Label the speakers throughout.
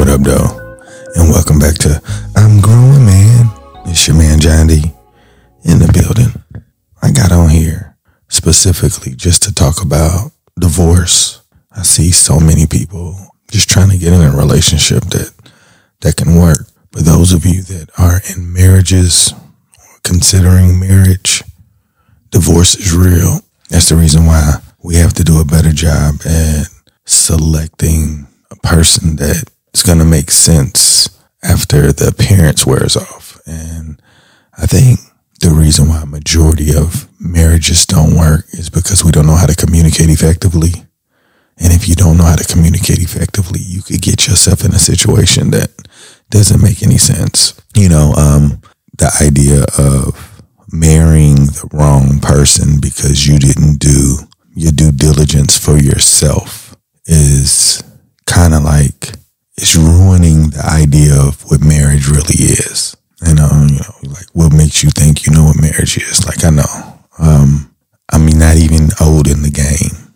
Speaker 1: what up, though? And welcome back to I'm Grown Man. It's your man, John D, in the building. I got on here specifically just to talk about divorce. I see so many people just trying to get in a relationship that that can work. But those of you that are in marriages or considering marriage, divorce is real. That's the reason why we have to do a better job at selecting a person that's going to make sense after the appearance wears off. And I think the reason why majority of marriages don't work is because we don't know how to communicate effectively. And if you don't know how to communicate effectively, you could get yourself in a situation that doesn't make any sense. You know, um, the idea of marrying the wrong person because you didn't do your due diligence for yourself is kind of like it's ruining the idea of what marriage really is. And um, you know, like what makes you think you know what marriage is? Like I know, um, I mean, not even old in the game,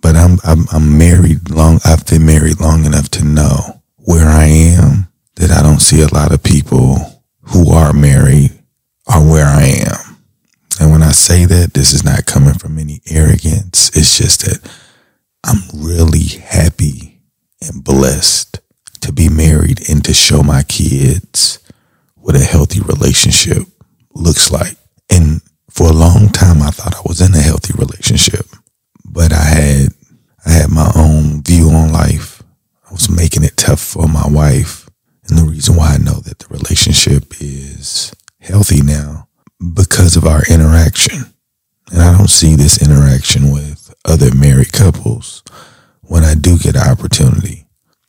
Speaker 1: but I'm I'm, I'm married long. I've been married long enough to know where I am. That I don't see a lot of people who are married are where I am. And when I say that, this is not coming from any arrogance. It's just that I'm really happy and blessed to be married and to show my kids what a healthy relationship looks like. And for a long time, I thought I was in a healthy relationship, but I had, I had my own view on life. I was making it tough for my wife. And the reason why I know that the relationship is healthy now because of our interaction. And I don't see this interaction with other married couples when I do get an opportunity.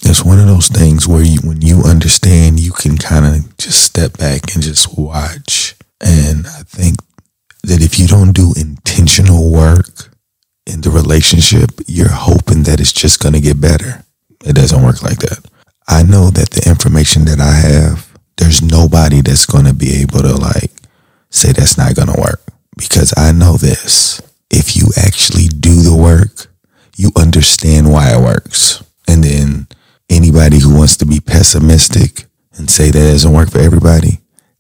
Speaker 1: It's one of those things where you, when you understand, you can kind of just step back and just watch. And I think that if you don't do intentional work in the relationship, you're hoping that it's just going to get better. It doesn't work like that. I know that the information that I have, there's nobody that's going to be able to like say that's not going to work because I know this. If you actually do the work, you understand why it works. And then anybody who wants to be pessimistic and say that doesn't work for everybody,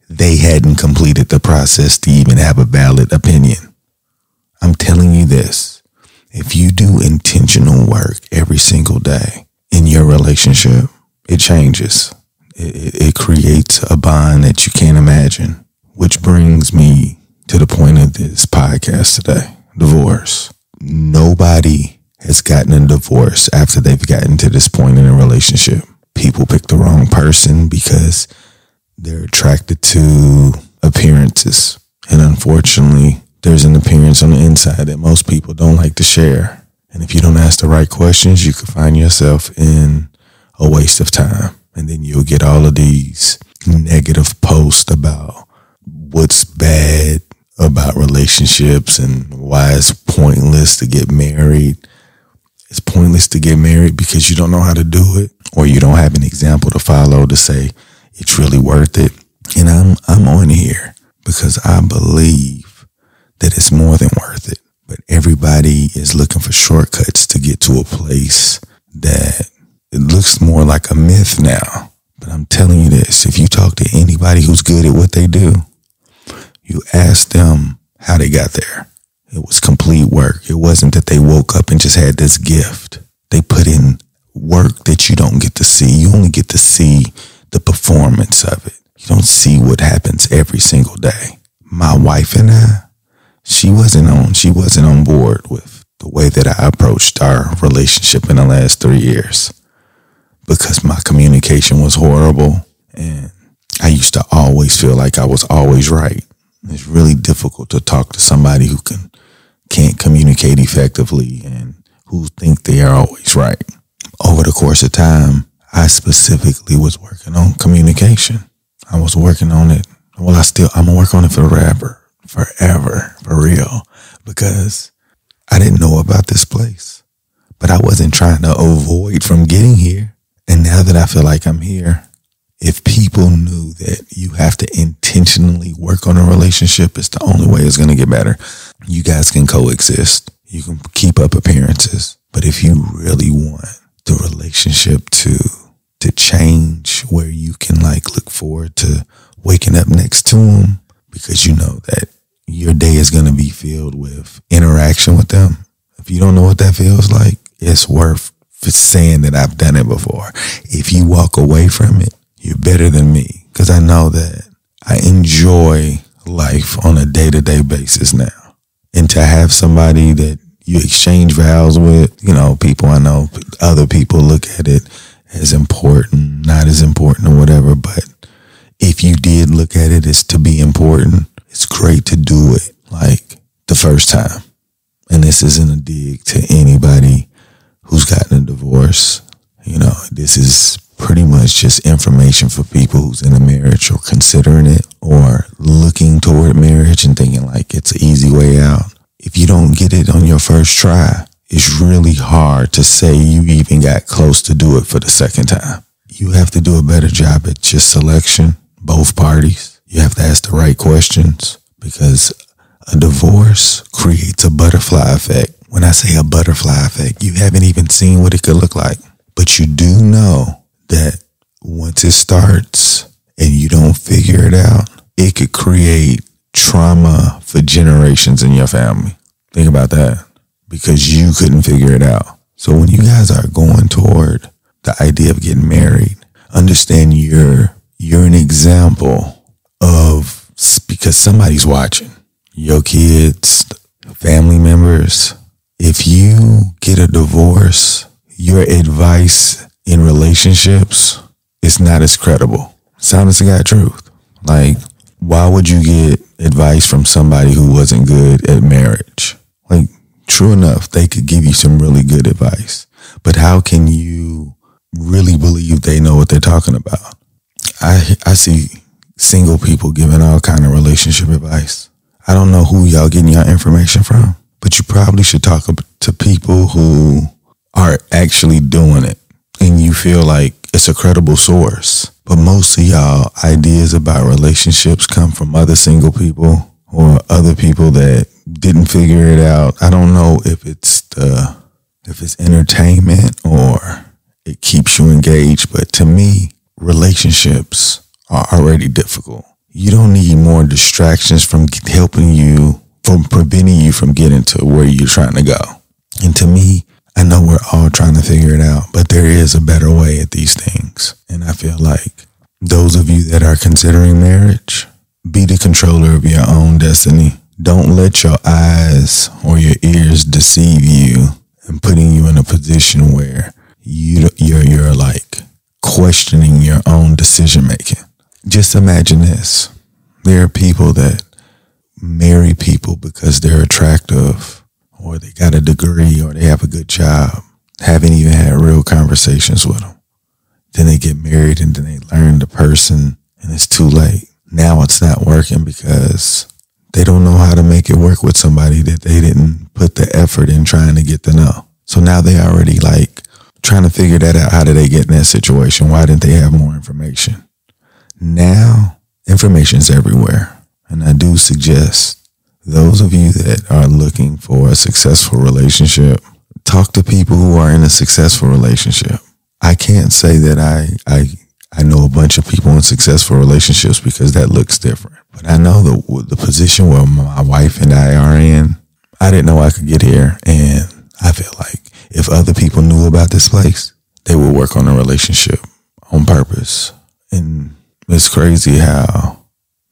Speaker 1: they hadn't completed the process to even have a valid opinion. I'm telling you this. If you do intentional work every single day in your relationship, it changes. It, it, creates a bond that you can't imagine, which brings me to the point of this podcast today divorce. Nobody has gotten a divorce after they've gotten to this point in a relationship. People pick the wrong person because they're attracted to appearances. And unfortunately, there's an appearance on the inside that most people don't like to share. And if you don't ask the right questions, you could find yourself in a waste of time. And then you'll get all of these negative posts about what's bad about relationships and why it's pointless to get married. It's pointless to get married because you don't know how to do it or you don't have an example to follow to say it's really worth it. And I'm I'm on here because I believe that it's more than worth it. But everybody is looking for shortcuts to get to a place that it looks more like a myth now. But I'm telling you this, if you talk to anybody who's good at what they do, you ask them how they got there. It was complete work. It wasn't that they woke up and just had this gift. They put in work that you don't get to see. You only get to see the performance of it. You don't see what happens every single day. My wife and I, she wasn't on, she wasn't on board with the way that I approached our relationship in the last three years because my communication was horrible and I used to always feel like I was always right. It's really difficult to talk to somebody who can can't communicate effectively and who think they are always right. Over the course of time, I specifically was working on communication. I was working on it. Well, I still I'm gonna work on it forever, forever, for real, because I didn't know about this place, but I wasn't trying to avoid from getting here. And now that I feel like I'm here, if people knew that you have to intentionally work on a relationship, it's the only way it's going to get better. You guys can coexist. You can keep up appearances. But if you really want the relationship to to change where you can like look forward to waking up next to them because you know that your day is going to be filled with interaction with them. If you don't know what that feels like, it's worth saying that I've done it before. If you walk away from it, you're better than me because I know that I enjoy life on a day to day basis now. And to have somebody that you exchange vows with, you know, people I know, other people look at it as important, not as important or whatever. But if you did look at it as to be important, it's great to do it like the first time. And this isn't a dig to anybody who's gotten a divorce. You know, this is pretty much just information for people who's in a marriage or considering it or looking toward marriage and thinking like it's an easy way out. If you don't get it on your first try, it's really hard to say you even got close to do it for the second time. You have to do a better job at just selection, both parties. You have to ask the right questions because a divorce creates a butterfly effect. When I say a butterfly effect, you haven't even seen what it could look like, but you do know that once it starts and you don't figure it out, it could create trauma for generations in your family. Think about that because you couldn't figure it out. So when you guys are going toward the idea of getting married, understand you're you're an example of because somebody's watching. Your kids, family members. If you get a divorce, your advice in relationships it's not as credible. It's honest to truth. Like, why would you get advice from somebody who wasn't good at marriage? Like, true enough, they could give you some really good advice. But how can you really believe they know what they're talking about? I I see single people giving all kind of relationship advice. I don't know who y'all getting your information from, but you probably should talk to people who are actually doing it and you feel like it's a credible source. But most of y'all ideas about relationships come from other single people or other people that didn't figure it out. I don't know if it's the if it's entertainment or it keeps you engaged, but to me, relationships are already difficult. You don't need more distractions from helping you from preventing you from getting to where you're trying to go. And to me, I know we're all trying to figure it out, but there is a better way at these things. And I feel like those of you that are considering marriage, be the controller of your own destiny. Don't let your eyes or your ears deceive you and putting you in a position where you you're you're like questioning your own decision making. Just imagine this. There are people that marry people because they're attractive or they got a degree or they have a good job, haven't even had real conversations with them. Then they get married and then they learn the person and it's too late. Now it's not working because they don't know how to make it work with somebody that they didn't put the effort in trying to get to know. So now they already like trying to figure that out. How did they get in that situation? Why didn't they have more information? Now information's everywhere. And I do suggest those of you that are looking for a successful relationship, talk to people who are in a successful relationship. I can't say that I, I, I know a bunch of people in successful relationships because that looks different. But I know the, the position where my wife and I are in, I didn't know I could get here. And I feel like if other people knew about this place, they would work on a relationship on purpose. And it's crazy how,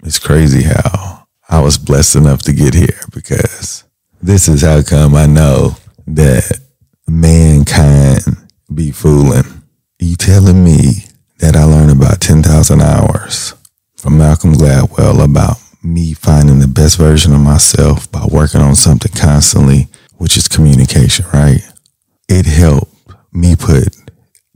Speaker 1: it's crazy how I was blessed enough to get here because this is how come I know that mankind be fooling. You telling me that I learned about 10,000 hours from Malcolm Gladwell about me finding the best version of myself by working on something constantly, which is communication, right? It helped me put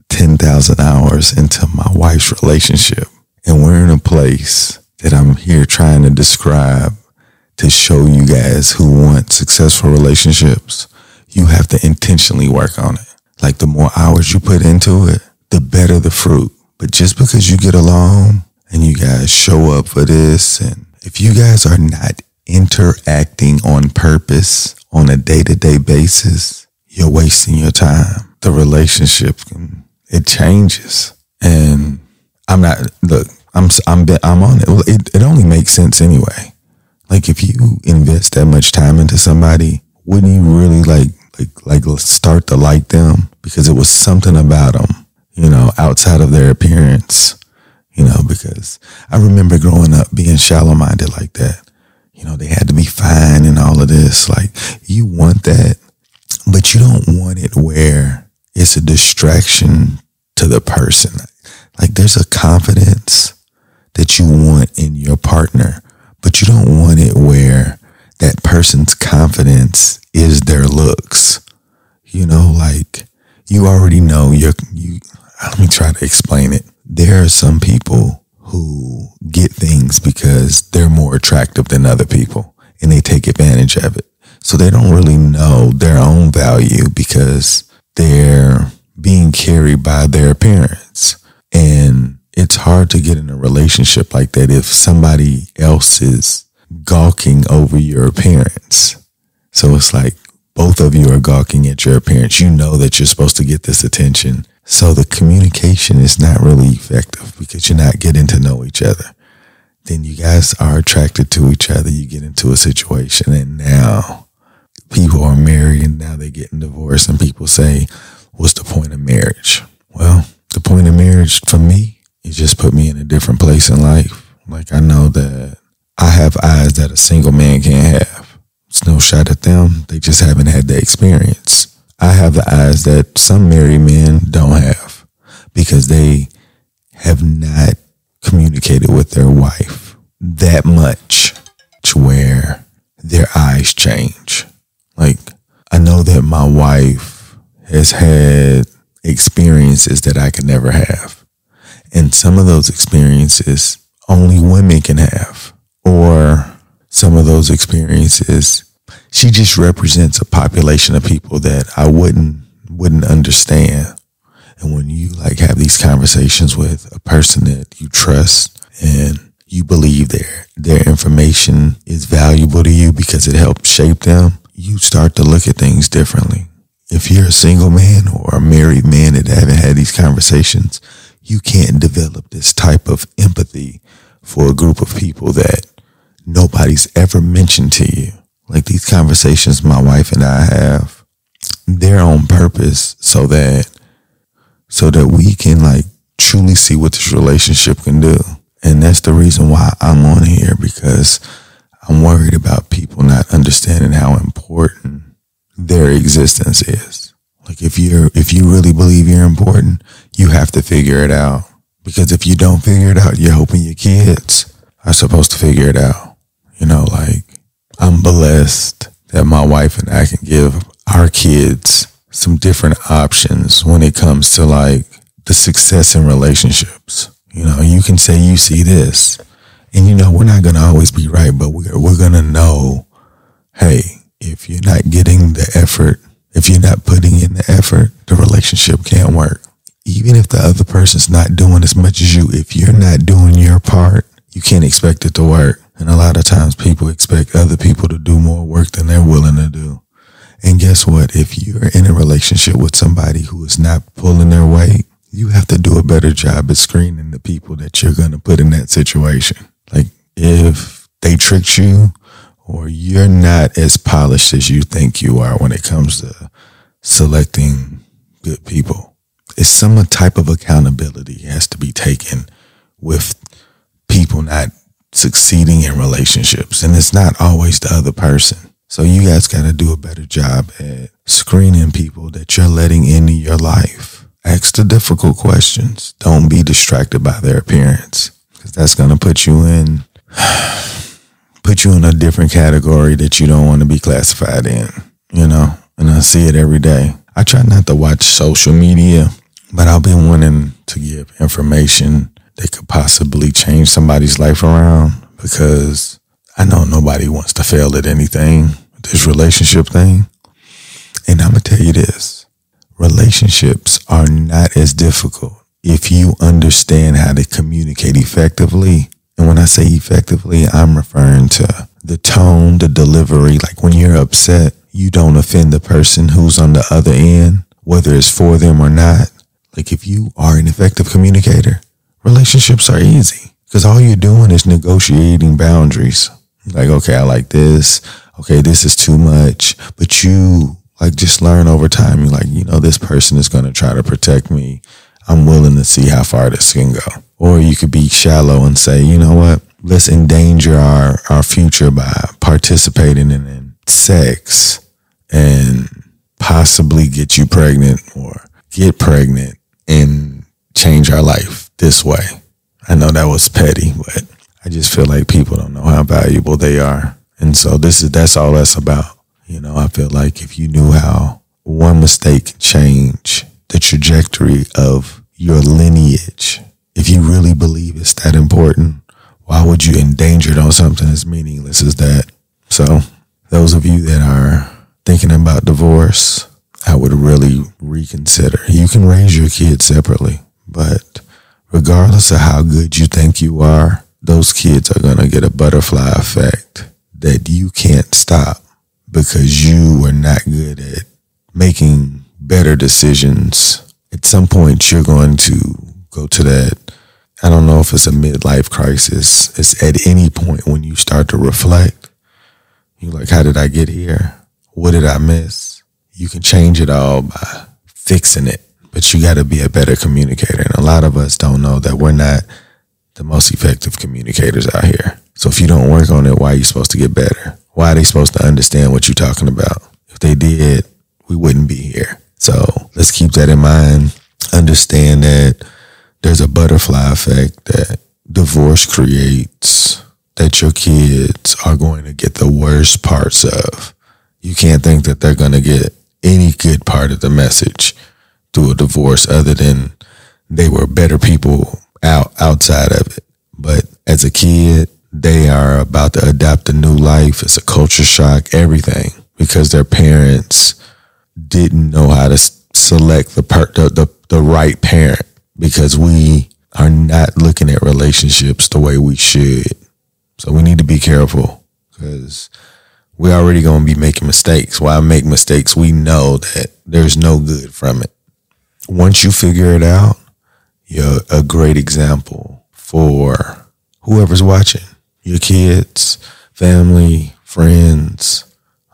Speaker 1: 10,000 hours into my wife's relationship. And we're in a place that I'm here trying to describe to show you guys who want successful relationships. You have to intentionally work on it. Like the more hours you put into it, the better the fruit. But just because you get along and you guys show up for this, and if you guys are not interacting on purpose on a day to day basis, you're wasting your time. The relationship, it changes. And I'm not, look, I'm, I'm, I'm on it. Well, it. It only makes sense anyway. Like if you invest that much time into somebody, wouldn't you really like, like, like start to like them because it was something about them, you know, outside of their appearance, you know, because I remember growing up being shallow minded like that. You know, they had to be fine and all of this. Like you want that, but you don't want it where it's a distraction to the person. Like there's a confidence you want in your partner, but you don't want it where that person's confidence is their looks. You know, like you already know you're, you, let me try to explain it. There are some people who get things because they're more attractive than other people and they take advantage of it. So they don't really know their own value because they're being carried by their appearance. And it's hard to get in a relationship like that if somebody else is gawking over your appearance. So it's like both of you are gawking at your appearance. You know that you're supposed to get this attention so the communication is not really effective because you're not getting to know each other. Then you guys are attracted to each other. You get into a situation and now people are married and now they're getting divorced and people say, what's the point of marriage? Well, the point of marriage for me is just put me in a different place in life. Like I know that I have eyes that a single man can't have. It's no shot at them. They just haven't had the experience. I have the eyes that some married men don't have because they have not communicated with their wife that much to where their eyes change. Like, I know that my wife has had experiences that I could never have. And some of those experiences only women can have. Or some of those experiences she just represents a population of people that I wouldn't wouldn't understand. And when you like have these conversations with a person that you trust and you believe their their information is valuable to you because it helps shape them, you start to look at things differently. If you're a single man or a married man that haven't had these conversations, you can't develop this type of empathy for a group of people that nobody's ever mentioned to you like these conversations my wife and I have, they're on purpose so that so that we can like truly see what this relationship can do. And that's the reason why I'm on here because I'm worried about people not understanding how important their existence is. Like if you're if you really believe you're important, you have to figure it out. Because if you don't figure it out, you're hoping your kids are supposed to figure it out. You know, like I'm blessed that my wife and I can give our kids some different options when it comes to like the success in relationships. You know, you can say you see this and you know, we're not going to always be right, but we're, we're going to know, hey, if you're not getting the effort, if you're not putting in the effort, the relationship can't work. Even if the other person's not doing as much as you, if you're not doing your part, you can't expect it to work. And a lot of times people expect other people to do more work than they're willing to do. And guess what? If you're in a relationship with somebody who is not pulling their weight, you have to do a better job at screening the people that you're going to put in that situation. Like if they tricked you or you're not as polished as you think you are when it comes to selecting good people, it's some type of accountability has to be taken with people not succeeding in relationships. And it's not always the other person. So you guys got to do a better job at screening people that you're letting into your life. Ask the difficult questions. Don't be distracted by their appearance because that's going to put you in, put you in a different category that you don't want to be classified in, you know? And I see it every day. I try not to watch social media, but I've been wanting to give information that could possibly change somebody's life around because I know nobody wants to fail at anything, this relationship thing. And I'm going to tell you this relationships are not as difficult if you understand how to communicate effectively. And when I say effectively, I'm referring to the tone, the delivery. Like when you're upset, you don't offend the person who's on the other end, whether it's for them or not Like if you are an effective communicator, relationships are easy because all you're doing is negotiating boundaries. Like, okay, I like this. Okay, this is too much. But you like just learn over time. You're like, you know, this person is going to try to protect me. I'm willing to see how far this can go. Or you could be shallow and say, you know what? Let's endanger our, our future by participating in, in sex and possibly get you pregnant or get pregnant and change our life this way. I know that was petty, but I just feel like people don't know how valuable they are. And so this is that's all that's about. You know, I feel like if you knew how one mistake can change the trajectory of your lineage, if you really believe it's that important, why would you endanger it on something as meaningless as that? So, those of you that are thinking about divorce, I would really reconsider. You can raise your kids separately, but regardless of how good you think you are, those kids are going to get a butterfly effect that you can't stop because you are not good at making better decisions. At some point, you're going to go to that. I don't know if it's a midlife crisis. It's at any point when you start to reflect. You're like, how did I get here? What did I miss? You can change it all by fixing it, but you got to be a better communicator. And a lot of us don't know that we're not the most effective communicators out here. So if you don't work on it, why are you supposed to get better? Why are they supposed to understand what you're talking about? If they did, we wouldn't be here. So let's keep that in mind. Understand that there's a butterfly effect that divorce creates that your kids are going to get the worst parts of. You can't think that they're going to get any good part of the message through a divorce other than they were better people out outside of it. But as a kid, they are about to adapt a new life. It's a culture shock, everything, because their parents didn't know how to select the, per- the, the, the right parent because we are not looking at relationships the way we should. So we need to be careful because we're already going to be making mistakes. Why make mistakes? We know that there's no good from it. Once you figure it out, you're a great example for whoever's watching your kids, family, friends.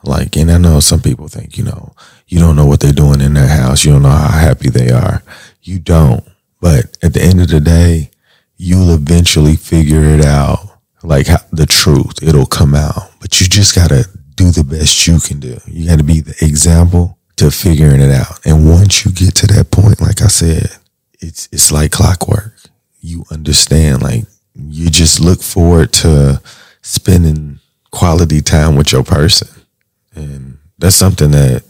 Speaker 1: Like, and I know some people think, you know, you don't know what they're doing in their house. You don't know how happy they are. You don't. But at the end of the day, you'll eventually figure it out. Like how, the truth, it'll come out. But you just got to do the best you can do. You got to be the example to figuring it out. And once you get to that point, like I said, it's it's like clockwork. You understand, like you just look forward to spending quality time with your person. And that's something that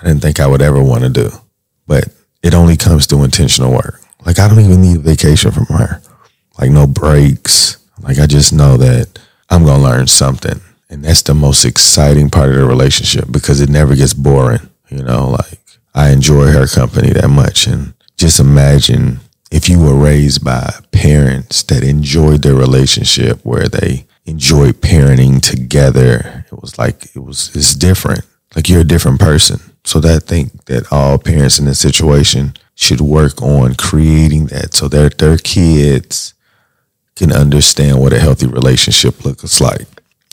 Speaker 1: I didn't think I would ever want to do. But it only comes through intentional work. Like I don't even need a vacation from her. Like no breaks. Like I just know that I'm gonna learn something. And that's the most exciting part of the relationship because it never gets boring. You know, like I enjoy her company that much. And just imagine if you were raised by parents that enjoyed their relationship where they enjoyed parenting together. It was like it was it's different. Like you're a different person. So that I think that all parents in this situation should work on creating that so that their kids can understand what a healthy relationship looks like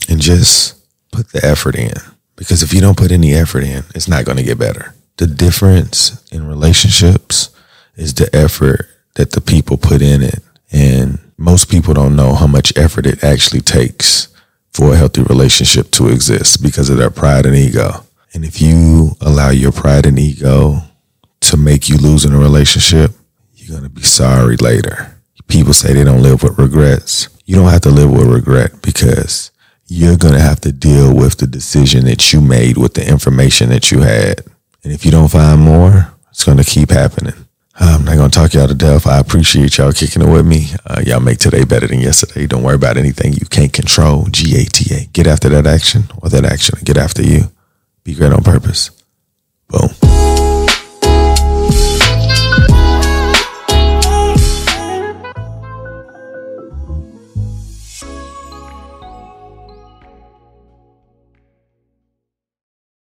Speaker 1: and just put the effort in. Because if you don't put any effort in, it's not going to get better. The difference in relationships is the effort that the people put in it. And most people don't know how much effort it actually takes for a healthy relationship to exist because of their pride and ego. And if you allow your pride and ego to make you lose in a relationship, you're going to be sorry later. People say they don't live with regrets. You don't have to live with regret because you're going to have to deal with the decision that you made with the information that you had. And if you don't find more, it's going to keep happening. I'm not going to talk y'all to death. I appreciate y'all kicking it with me. Uh, y'all make today better than yesterday. Don't worry about anything you can't control. G A T A. Get after that action or that action get after you. Be great on purpose.